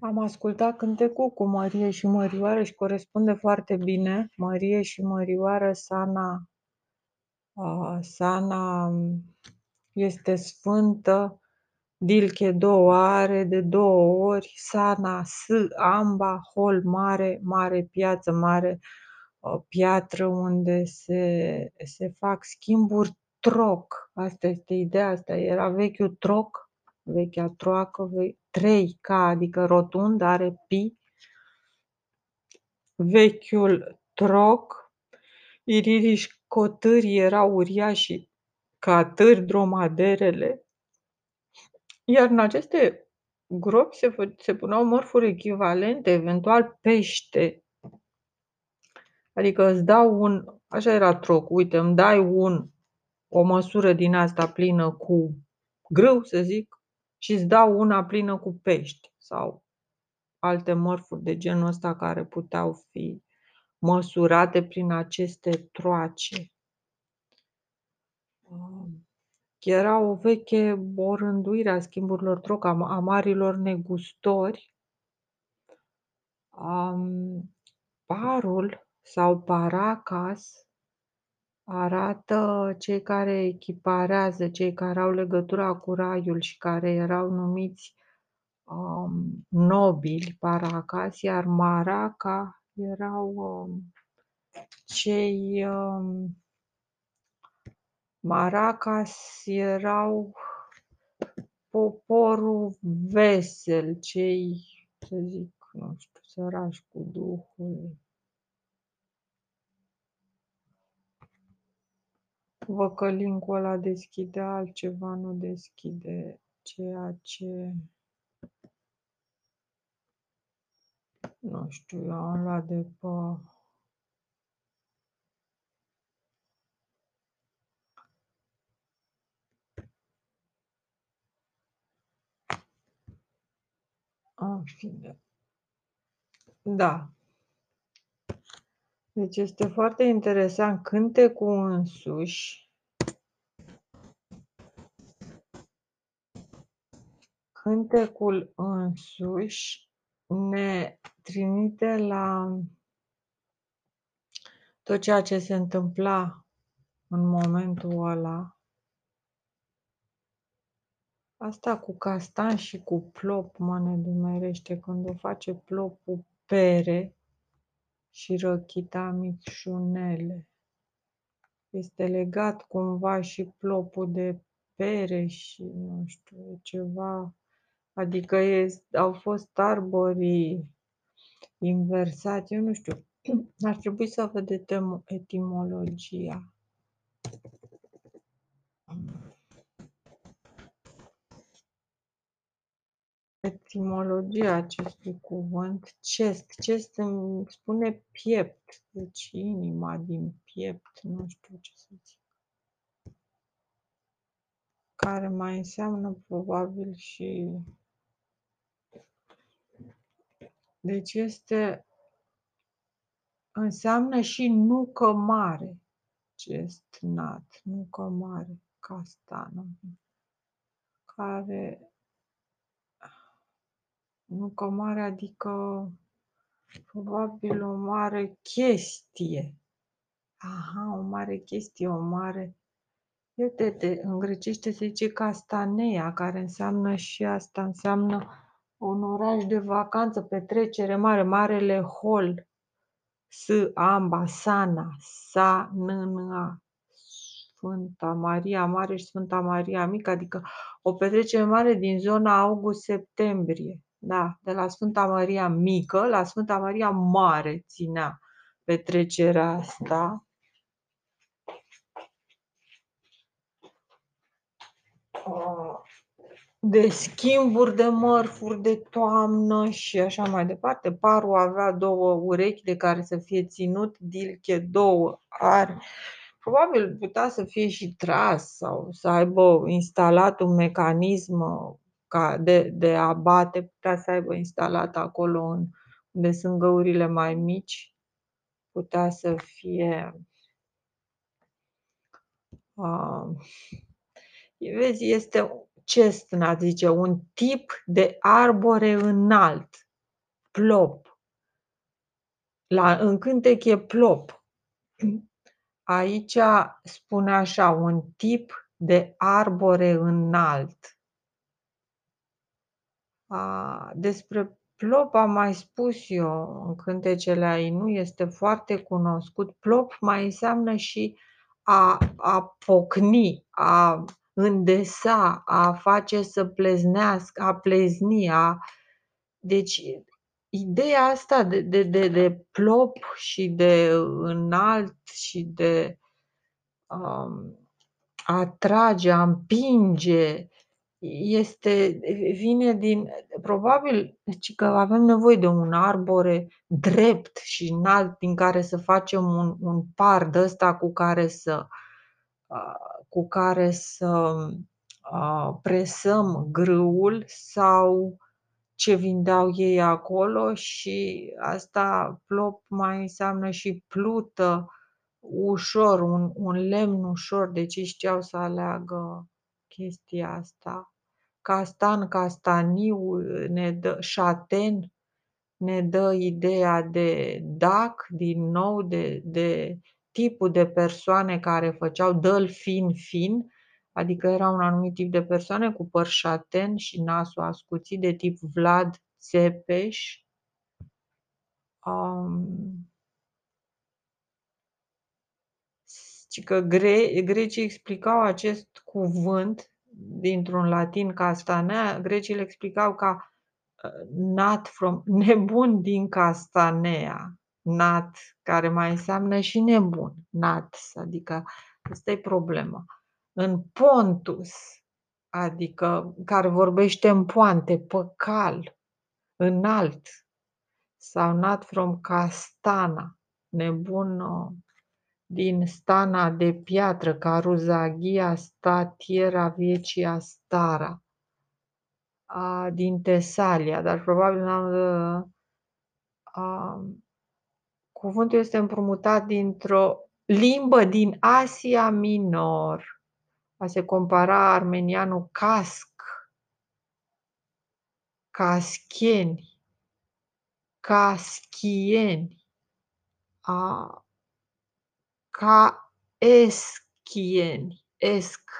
Am ascultat cântecul cu Mărie și Mărioară și corespunde foarte bine. Mărie și Mărioară, Sana, uh, Sana este sfântă, Dilche două are de două ori, Sana, S, Amba, Hol mare, mare piață, mare uh, piatră unde se, se fac schimburi, troc. Asta este ideea, asta era vechiul troc, vechea troacă, ve 3K, adică rotund, are pi. Vechiul troc, iririși cotâri erau uriași ca târi dromaderele, iar în aceste gropi se, fă, se puneau mărfuri echivalente, eventual pește. Adică îți dau un, așa era troc, uite, îmi dai un, o măsură din asta plină cu grâu, să zic, și îți dau una plină cu pești sau alte mărfuri de genul ăsta care puteau fi măsurate prin aceste troace. Um, era o veche o rânduire a schimburilor troc, a, a marilor negustori. Um, parul sau paracas arată cei care echiparează, cei care au legătura cu raiul și care erau numiți um, nobili, paracas, iar maraca erau um, cei um, maracas erau poporul vesel, cei, să zic, nu știu, sărași cu Duhul. Văcălincul ăla deschide altceva, nu deschide ceea ce... Nu știu, eu am luat de pe... În fine. Da. Deci este foarte interesant cântecul însuși. Cântecul însuși ne trimite la tot ceea ce se întâmpla în momentul ăla. Asta cu castan și cu plop mă nedumerește când o face plopul pere și rochita micșunele. Este legat cumva și plopul de pere și nu știu, ceva, adică e, au fost arborii inversați, eu nu știu, ar trebui să vedem etimologia. Etimologia acestui cuvânt, chest. Chest îmi spune piept, deci inima din piept, nu știu ce să zic. Care mai înseamnă probabil și... Deci este... Înseamnă și nucă mare. Chestnut, nucă mare, castană. Care nu că mare, adică probabil o mare chestie. Aha, o mare chestie, o mare... Uite, de, în grecește se zice castanea, care înseamnă și asta, înseamnă un oraș de vacanță, petrecere mare, marele hol, S, amba, sana, sa, n, n, a, Sfânta Maria Mare și Sfânta Maria Mică, adică o petrecere mare din zona august-septembrie. Da, de la Sfânta Maria Mică la Sfânta Maria Mare ținea petrecerea asta. de schimburi de mărfuri de toamnă și așa mai departe. Parul avea două urechi de care să fie ținut, dilche două are. Probabil putea să fie și tras sau să aibă instalat un mecanism ca de, de abate, putea să aibă instalat acolo în, unde sunt găurile mai mici, putea să fie uh, vezi, este chestnut, zice, un tip de arbore înalt. Plop. La, în cântec e plop. Aici spune așa, un tip de arbore înalt. A, despre plop am mai spus eu în cântecele ai nu este foarte cunoscut. Plop mai înseamnă și a, a pocni, a îndesa, a face să pleznească, a plezni, a... Deci, ideea asta de, de, de, de plop și de înalt și de um, a trage, a împinge, este, vine din, probabil deci că avem nevoie de un arbore drept și înalt din care să facem un, un par de ăsta cu care să, cu care să presăm grâul sau ce vindeau ei acolo și asta plop mai înseamnă și plută ușor, un, un lemn ușor, deci știau să aleagă chestia asta. Castan, castaniu, ne dă, șaten, ne dă ideea de dac, din nou, de, de tipul de persoane care făceau dăl fin fin, adică era un anumit tip de persoane cu păr șaten și nasul ascuțit de tip Vlad Țepeș. Um, că gre- grecii explicau acest cuvânt dintr-un latin castanea, grecii îl explicau ca uh, nat from, nebun din castanea, nat, care mai înseamnă și nebun, nat, adică asta e problema. În pontus, adică care vorbește în poante, păcal, înalt, sau nat from castana, nebun uh, din stana de piatră, Caruzaghia statiera viecia stara, a, din Tesalia, dar probabil n-am... A, cuvântul este împrumutat dintr-o limbă din Asia Minor. A se compara armenianul casc, cascheni, caschieni, a, ca eschieni, esc,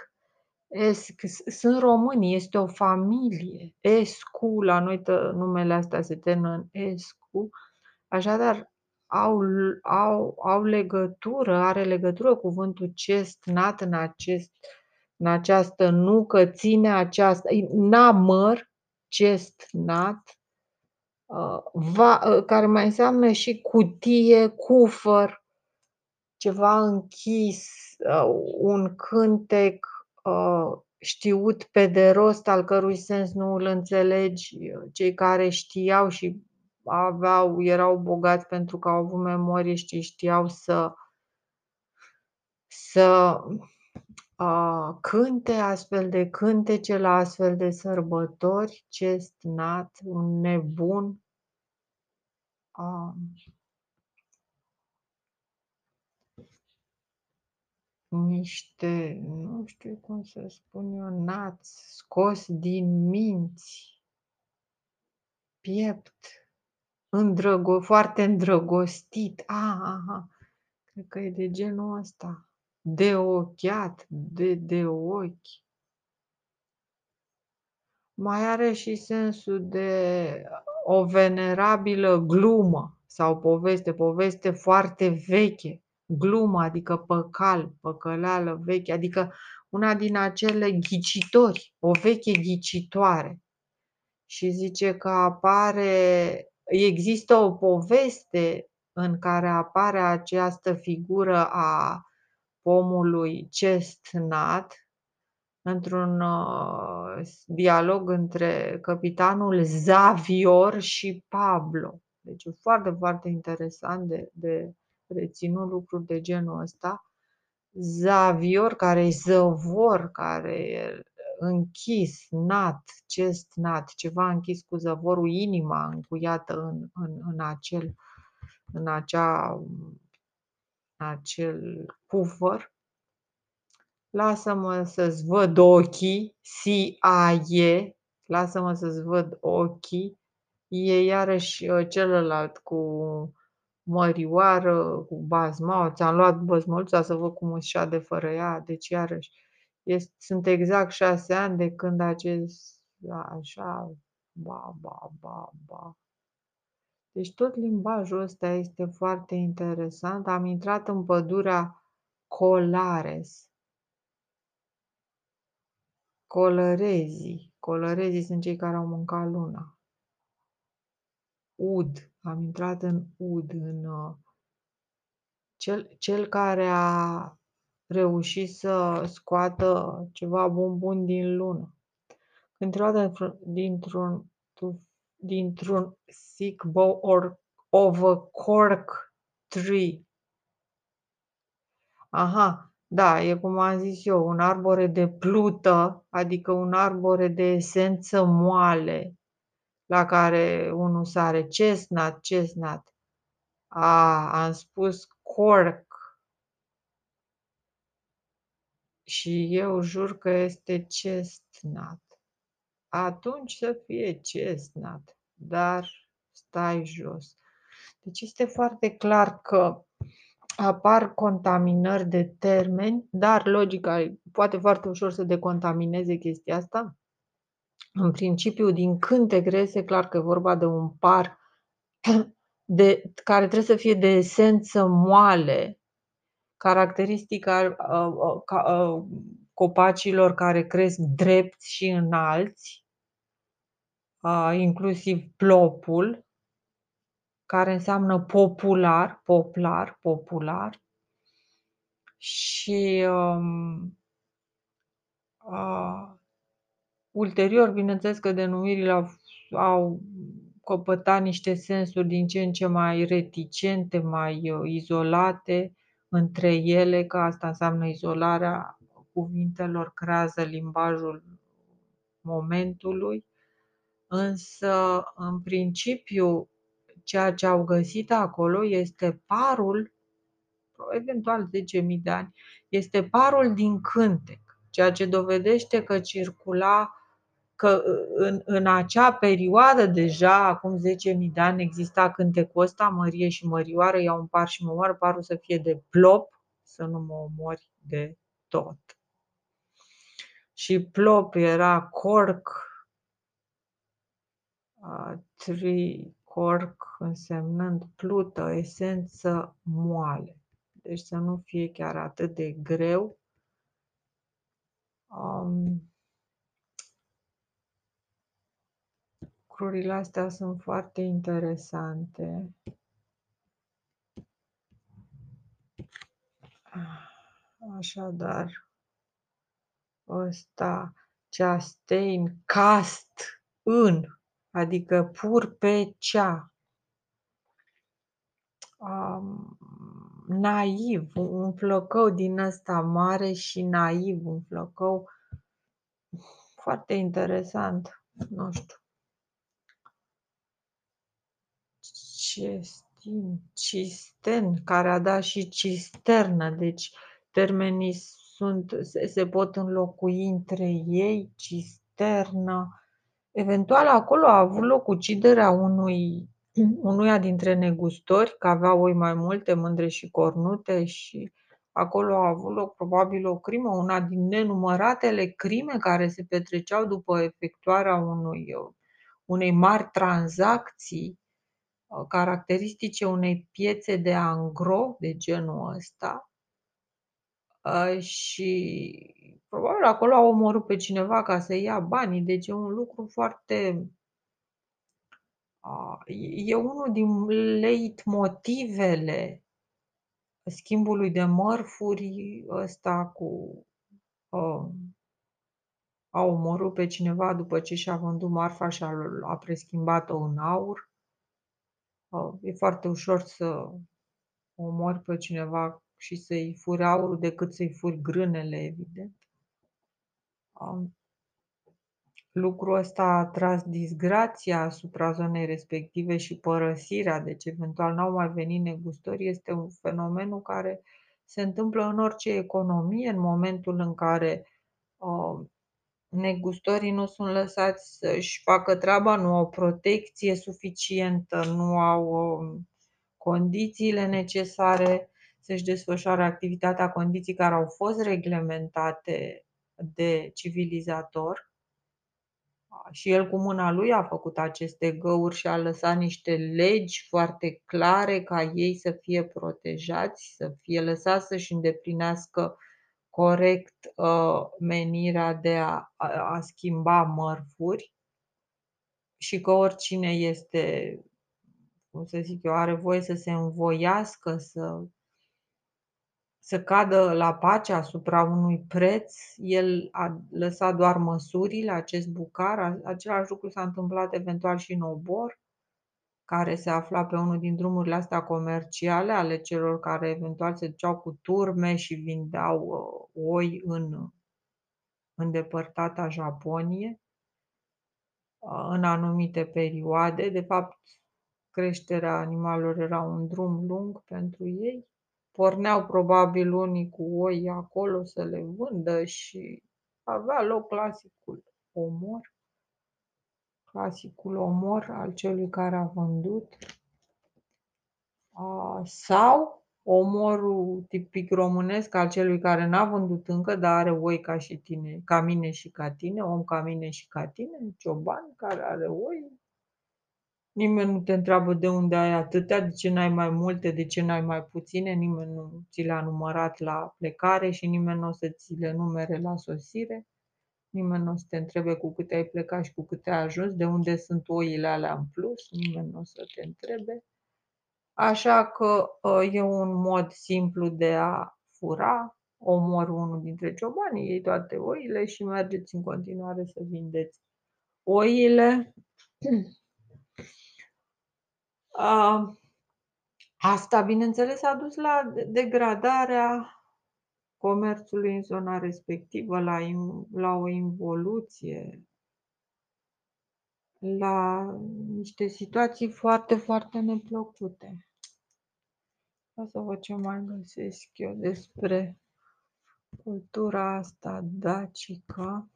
esc, sunt români, este o familie, escu, la noi tă, numele astea se termină în escu, așadar au, au, au legătură, are legătură cuvântul cestnat în, acest, în această nucă, ține această, namăr, cestnat, uh, va, uh, care mai înseamnă și cutie, cufăr, ceva închis, uh, un cântec uh, știut pe de rost, al cărui sens nu îl înțelegi, cei care știau și aveau, erau bogați pentru că au avut memorie și știau să, să uh, cânte astfel de cântece la astfel de sărbători, cestnat, un nebun. Uh, niște, nu știu cum să spun eu, nați scos din minți, piept, îndrăgo, foarte îndrăgostit. Ah, aha, cred că e de genul ăsta. De ochiat, de, de ochi. Mai are și sensul de o venerabilă glumă sau poveste, poveste foarte veche glumă, adică păcal, păcăleală veche, adică una din acele ghicitori, o veche ghicitoare. Și zice că apare, există o poveste în care apare această figură a pomului cestnat într-un uh, dialog între capitanul Zavior și Pablo. Deci foarte, foarte interesant de, de reținut lucruri de genul ăsta. Zavior, care e zăvor, care e închis, nat, chest nat, ceva închis cu zăvorul, inima încuiată în, în, în acel, în acea, acel cufăr. Lasă-mă să-ți văd ochii, S-A-E, lasă-mă să-ți văd ochii, e iarăși, ă, celălalt cu mărioară, cu bazmau, ți-am luat băzmăluța să văd cum îți șade fără ea, deci iarăși est sunt exact 6 ani de când acest așa, ba, ba, ba, ba. Deci tot limbajul ăsta este foarte interesant. Am intrat în pădurea Colares. Colărezii. Colărezii sunt cei care au mâncat luna. Ud. Am intrat în Ud, în uh, cel, cel care a reușit să scoată ceva bun bun din lună. Când te lua dintr-un dintr-un thick bough or of a cork tree. Aha, da, e cum am zis eu, un arbore de plută, adică un arbore de esență moale, la care unul sare chestnut, chestnut. A, am spus cork. Și eu jur că este chestnut. Atunci să fie chestnut, dar stai jos. Deci este foarte clar că apar contaminări de termeni, dar logica poate foarte ușor să decontamineze chestia asta. În principiu, din cântec reiese clar că e vorba de un par de, care trebuie să fie de esență moale, caracteristica uh, uh, uh, copacilor care cresc drepți și înalți, inclusiv plopul, care înseamnă popular, poplar, popular. Și um, uh, ulterior, bineînțeles că denumirile au, au căpătat niște sensuri din ce în ce mai reticente, mai uh, izolate între ele, că asta înseamnă izolarea cuvintelor, creează limbajul momentului, însă, în principiu, ceea ce au găsit acolo este parul, eventual 10.000 de ani, este parul din cântec, ceea ce dovedește că circula că în, în acea perioadă deja, acum 10.000 de ani, exista cântecul ăsta, Mărie și Mărioară, iau un par și mă omoară, parul să fie de plop, să nu mă omori de tot. Și plop era corc, uh, tree, corc însemnând plută, esență moale. Deci să nu fie chiar atât de greu. Um, lucrurile astea sunt foarte interesante. Așadar, ăsta, Chastain, cast, în, adică pur pe cea. Um, naiv, un flăcău din ăsta mare și naiv, un flăcău foarte interesant, nu știu. Cestin, cisten, care a dat și cisternă, deci termenii sunt, se, se pot înlocui între ei, cisternă. Eventual acolo a avut loc uciderea unui, unuia dintre negustori, că avea oi mai multe, mândre și cornute și acolo a avut loc probabil o crimă, una din nenumăratele crime care se petreceau după efectuarea unui, unei mari tranzacții Uh, caracteristice unei piețe de angro de genul ăsta uh, și probabil acolo au omorât pe cineva ca să ia banii, deci e un lucru foarte uh, e unul din leit motivele schimbului de mărfuri ăsta cu a omorât pe cineva după ce și-a vândut marfa și a, a preschimbat-o în aur E foarte ușor să omori pe cineva și să-i furi aurul decât să-i furi grânele, evident. Lucrul ăsta a tras disgrația asupra zonei respective și părăsirea, deci eventual n-au mai venit negustori, este un fenomenul care Se întâmplă în orice economie, în momentul în care, uh, negustorii nu sunt lăsați să-și facă treaba, nu au protecție suficientă, nu au, um, condițiile necesare să-și desfășoare activitatea, condiții care au fost reglementate de civilizator. Și el cu mâna lui a făcut aceste găuri și a lăsat niște legi foarte clare ca ei să fie protejați, să fie lăsați să-și îndeplinească corect, uh, menirea de a a schimba mărfuri și că oricine este, cum să zic eu, are voie să se învoiască, să să cadă la pace asupra unui preț. El a lăsat doar măsurile, acest bucar. Același lucru s-a întâmplat eventual și în Obor, care se afla pe unul din drumurile astea comerciale ale celor care eventual se duceau cu turme și vindeau uh, oi în îndepărtata Japonie uh, în anumite perioade. De fapt, creșterea animalelor era un drum lung pentru ei. Porneau probabil unii cu oi acolo să le vândă și avea loc clasicul omor, clasicul omor al celui care a vândut sau omorul tipic românesc al celui care n-a vândut încă, dar are oi ca și tine, ca mine și ca tine, om ca mine și ca tine, cioban care are oi Nimeni nu te întreabă de unde ai atâtea, de ce n-ai mai multe, de ce n-ai mai puține, nimeni nu ți le-a numărat la plecare și nimeni nu o să ți le numere la sosire. Nimeni nu o să te întrebe cu câte ai plecat și cu câte ai ajuns, de unde sunt oile alea în plus, nimeni nu o să te întrebe. Așa că ă, e un mod simplu de a fura, omor unul dintre ciobani, iei toate oile și mergeți în continuare să vindeți oile Asta, bineînțeles, a dus la degradarea comerțului în zona respectivă, la la o involuție, la niște situații foarte, foarte neplăcute. O să văd ce mai găsesc eu despre cultura asta dacică.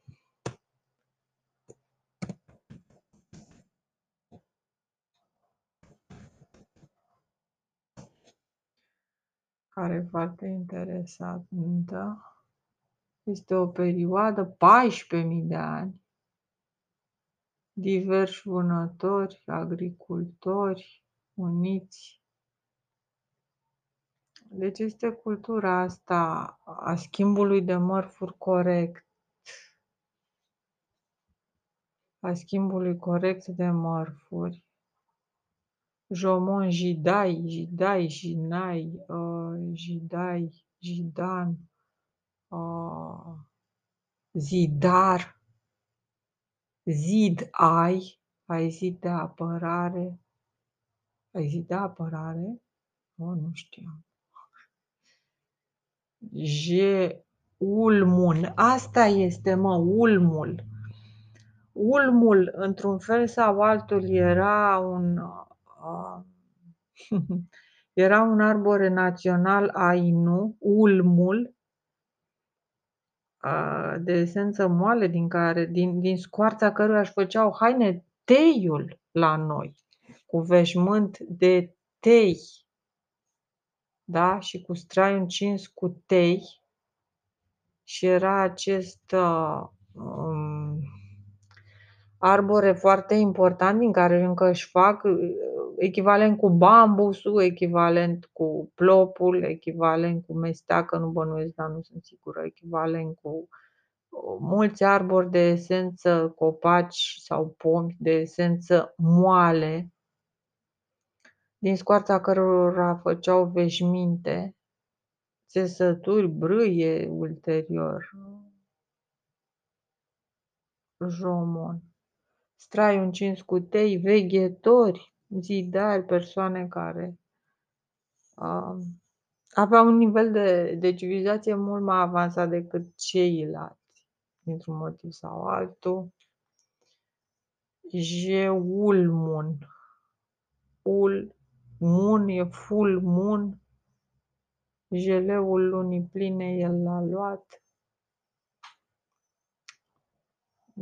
Care e foarte interesantă. Este o perioadă, 14.000 de ani, diversi vânători, agricultori, uniți. Deci este cultura asta a schimbului de mărfuri corect, a schimbului corect de mărfuri, Jomon, Jidai, Jidai, Jinai, uh, Jidai, Jidan, uh, Zidar, Zid ai, ai zid de apărare, ai zid de apărare? Oh, nu știam. Je ulmun. Asta este, mă, ulmul. Ulmul, într-un fel sau altul, era un Era un arbore național Ainu, ulmul, de esență moale din care din din scoarța căruia își făceau haine teiul la noi, cu veșmânt de tei. Da? Și cu strai încins cu tei. Și era acest, um, arbore foarte important din care încă își fac echivalent cu bambusul, echivalent cu plopul, echivalent cu mesteacă, nu bănuiesc, dar nu sunt sigură, echivalent cu mulți arbori de esență, copaci sau pomi de esență moale, din scoarța cărora făceau veșminte, țesături, brâie ulterior, jomon, strai încins cu tei, veghetori, zidari, persoane care uh, aveau un nivel de, de civilizație mult mai avansat decât ceilalți, dintr-un motiv sau altul. Jeulmun. Ul, mun e full moon. Jeleul lunii pline el l-a luat.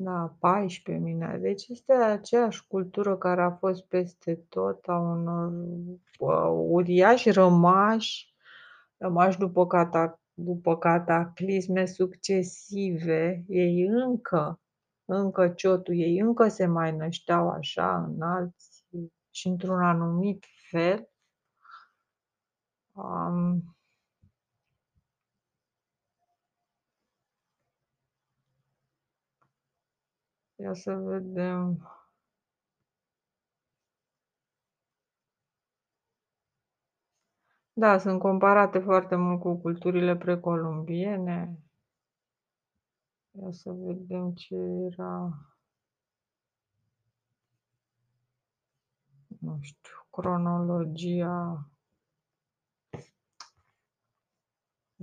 Da, 14 mine. Deci este aceeași cultură care a fost peste tot, a unor uh, uriași rămași, rămași după, cata, după cataclisme succesive. Ei încă, încă ciotul, ei încă se mai nășteau așa înalți și într-un anumit fel. Um, Ia să vedem. Da, sunt comparate foarte mult cu culturile precolumbiene. Ia să vedem ce era. Nu știu, cronologia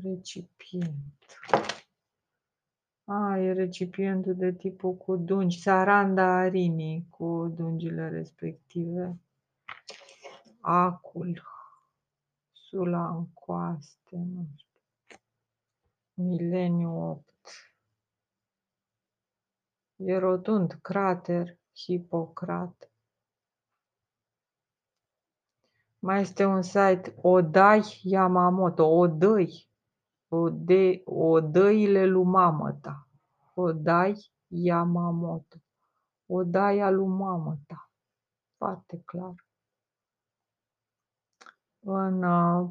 recipient. A, e recipientul de tipul cu dungi, saranda arinii cu dungile respective. Acul, sula în coaste, nu știu. Mileniu 8. E rotund, crater, Hipocrat. Mai este un site Odai Yamamoto, Odai Ode, odăile lui mamă ta. Odai Yamamoto. Odaia lui mamă ta. Foarte clar. În uh,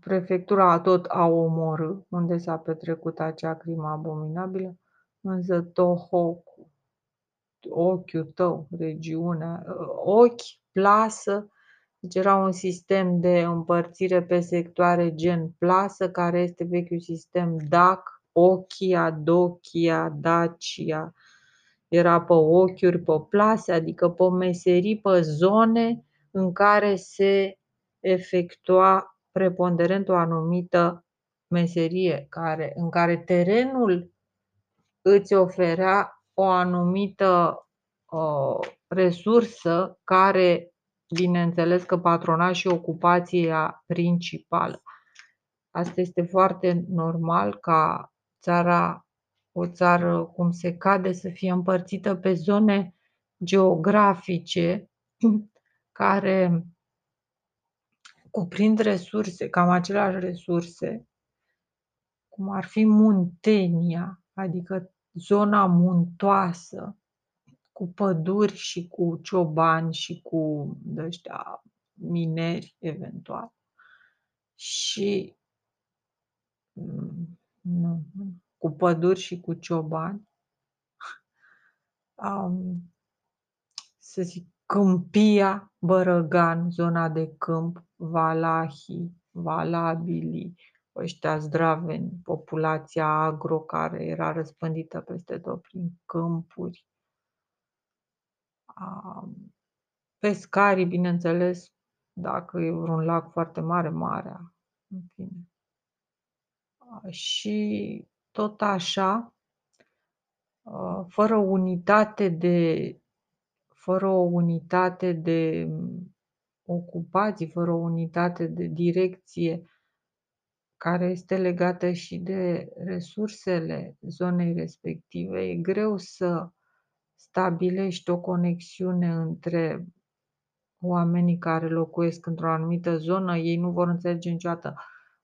prefectura tot a omorâ, unde s-a petrecut acea crimă abominabilă, însă Tohoku, ochiul tău, regiunea, uh, ochi, plasă, deci era un sistem de împărțire pe sectoare gen plasă, care este vechiul sistem DAC, Ochia, Dochia, Dacia. Era pe ochiuri, pe plase, adică pe meserii, pe zone în care se efectua preponderent o anumită meserie, care, în care terenul îți oferea o anumită uh, resursă care Bineînțeles că patronașii ocupația principală. Asta este foarte normal ca țara, o țară cum se cade, să fie împărțită pe zone geografice care cuprind resurse, cam aceleași resurse, cum ar fi Muntenia, adică zona muntoasă, cu păduri și cu ciobani și cu ăștia mineri eventual. Și mm, nu, cu păduri și cu ciobani. Um, să zic, Câmpia, Bărăgan, zona de câmp, Valahi, Valabili, ăștia zdraveni, populația agro care era răspândită peste tot prin câmpuri, pescarii, bineînțeles, dacă e vreun lac foarte mare, marea, în fine. Și tot așa, fără unitate de fără o unitate de ocupații, fără o unitate de direcție care este legată și de resursele zonei respective, e greu să stabilești o conexiune între oamenii care locuiesc într-o anumită zonă, ei nu vor înțelege niciodată.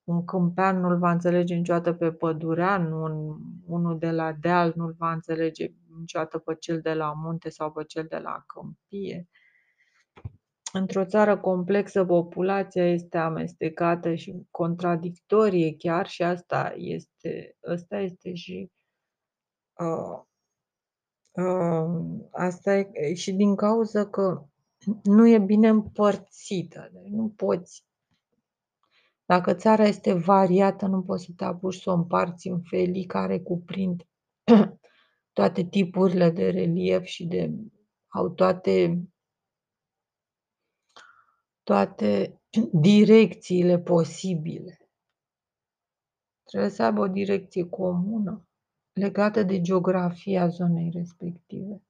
Un câmpean nu-l va înțelege niciodată pe pădurean, un, unul de la deal nu-l va înțelege niciodată pe cel de la munte sau pe cel de la câmpie. Într-o țară complexă, populația este amestecată și contradictorie chiar și asta este, asta este și uh, Asta e și din cauza că nu e bine împărțită. Deci nu poți dacă țara este variată, nu poți să te apuci să o împarți în felii care cuprind toate tipurile de relief și de au toate toate direcțiile posibile. Trebuie să aibă o direcție comună legată de geografia zonei respective.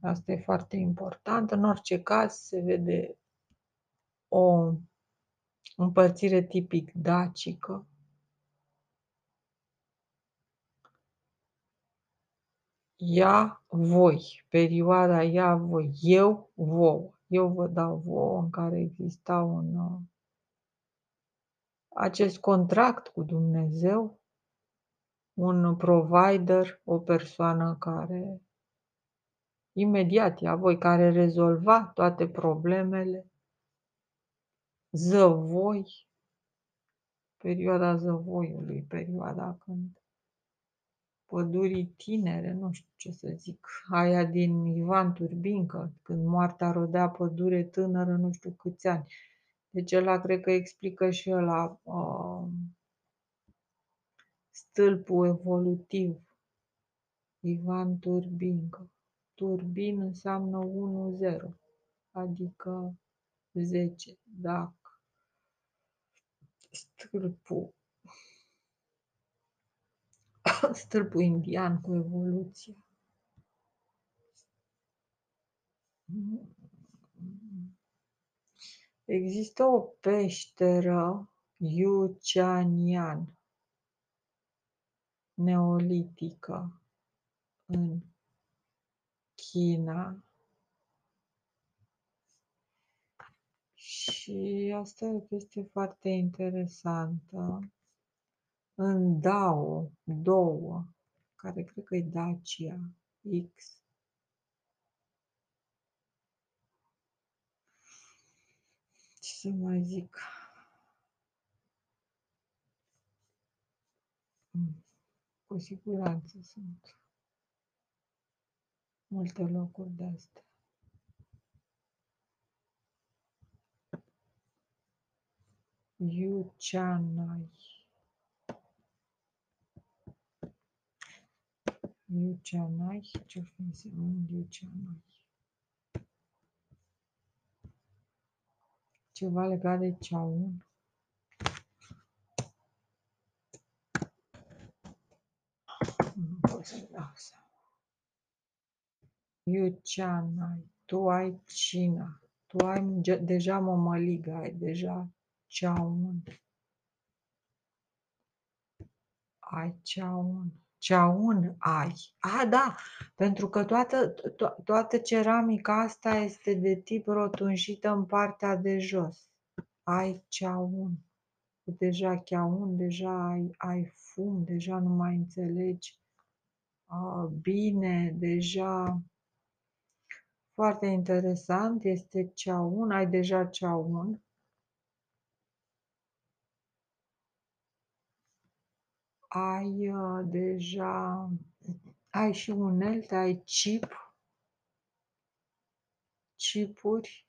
Asta e foarte important. În orice caz se vede o Împărțire tipic dacică. Ia voi, perioada ia voi, eu vouă. Eu vă dau vouă în care exista un uh, acest contract cu Dumnezeu, un provider, o persoană care imediat ia voi, care rezolva toate problemele, zăvoi, perioada zăvoiului, perioada când pădurii tinere, nu știu ce să zic, aia din Ivan Turbincă, când moartea rodea pădure tânără, nu știu câți ani. Deci ăla cred că explică și ăla uh, stâlpul evolutiv. Ivan Turbincă. Turbin înseamnă 1-0, adică 10, dacă stâlpul stâlpul indian cu evoluția. Există o peșteră Yuchanian neolitică în China și asta e o chestie foarte interesantă în DAO, două, care cred că e Dacia X. Ce să mai zic? Mm, cu siguranță sunt multe locuri de astea. Yuchanai. Lucianai, ce fi însemnând Lucianai? Ceva legat de ceaun. Nu pot să dau seama. Lucianai, tu ai cina, tu ai deja mămăligă, ai deja ceaun. Ai ceaun ceaun ai. A, da, pentru că toată, to- toată ceramica asta este de tip rotunjită în partea de jos. Ai ceaun. Deja cheaun, deja ai, ai fum, deja nu mai înțelegi a, bine, deja foarte interesant este ceaun, ai deja ceaun. Ai uh, deja ai și unelte, ai chip, chipuri,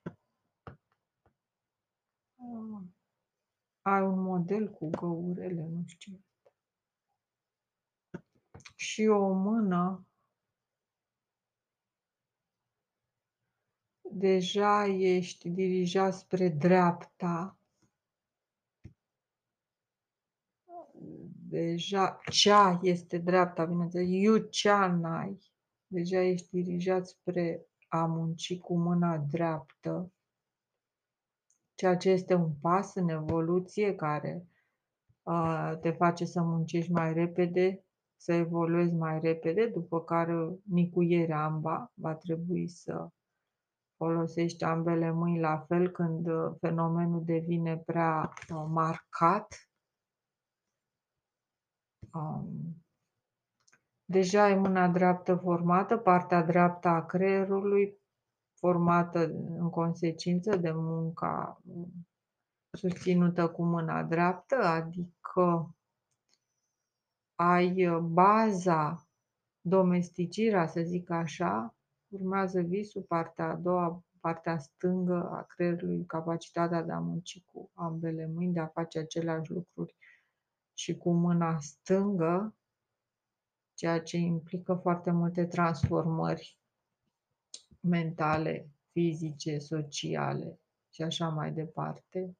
ah, ai un model cu găurele, nu știu. Și o mână, deja ești dirijat spre dreapta, deja cea este dreapta, bineînțeles, you cea n-ai, deja ești dirijat spre a munci cu mâna dreaptă, ceea ce este un pas în evoluție care uh, te face să muncești mai repede, să evoluezi mai repede, după care nicuiere amba va trebui să folosești ambele mâini la fel când uh, fenomenul devine prea uh, marcat Um, deja ai mâna dreaptă formată, partea dreaptă a creierului formată în consecință de munca susținută cu mâna dreaptă, adică ai baza, domesticirea, să zic așa, urmează visul, partea a doua, partea stângă a creierului, capacitatea de a munci cu ambele mâini, de a face aceleași lucruri și cu mâna stângă, ceea ce implică foarte multe transformări mentale, fizice, sociale și așa mai departe.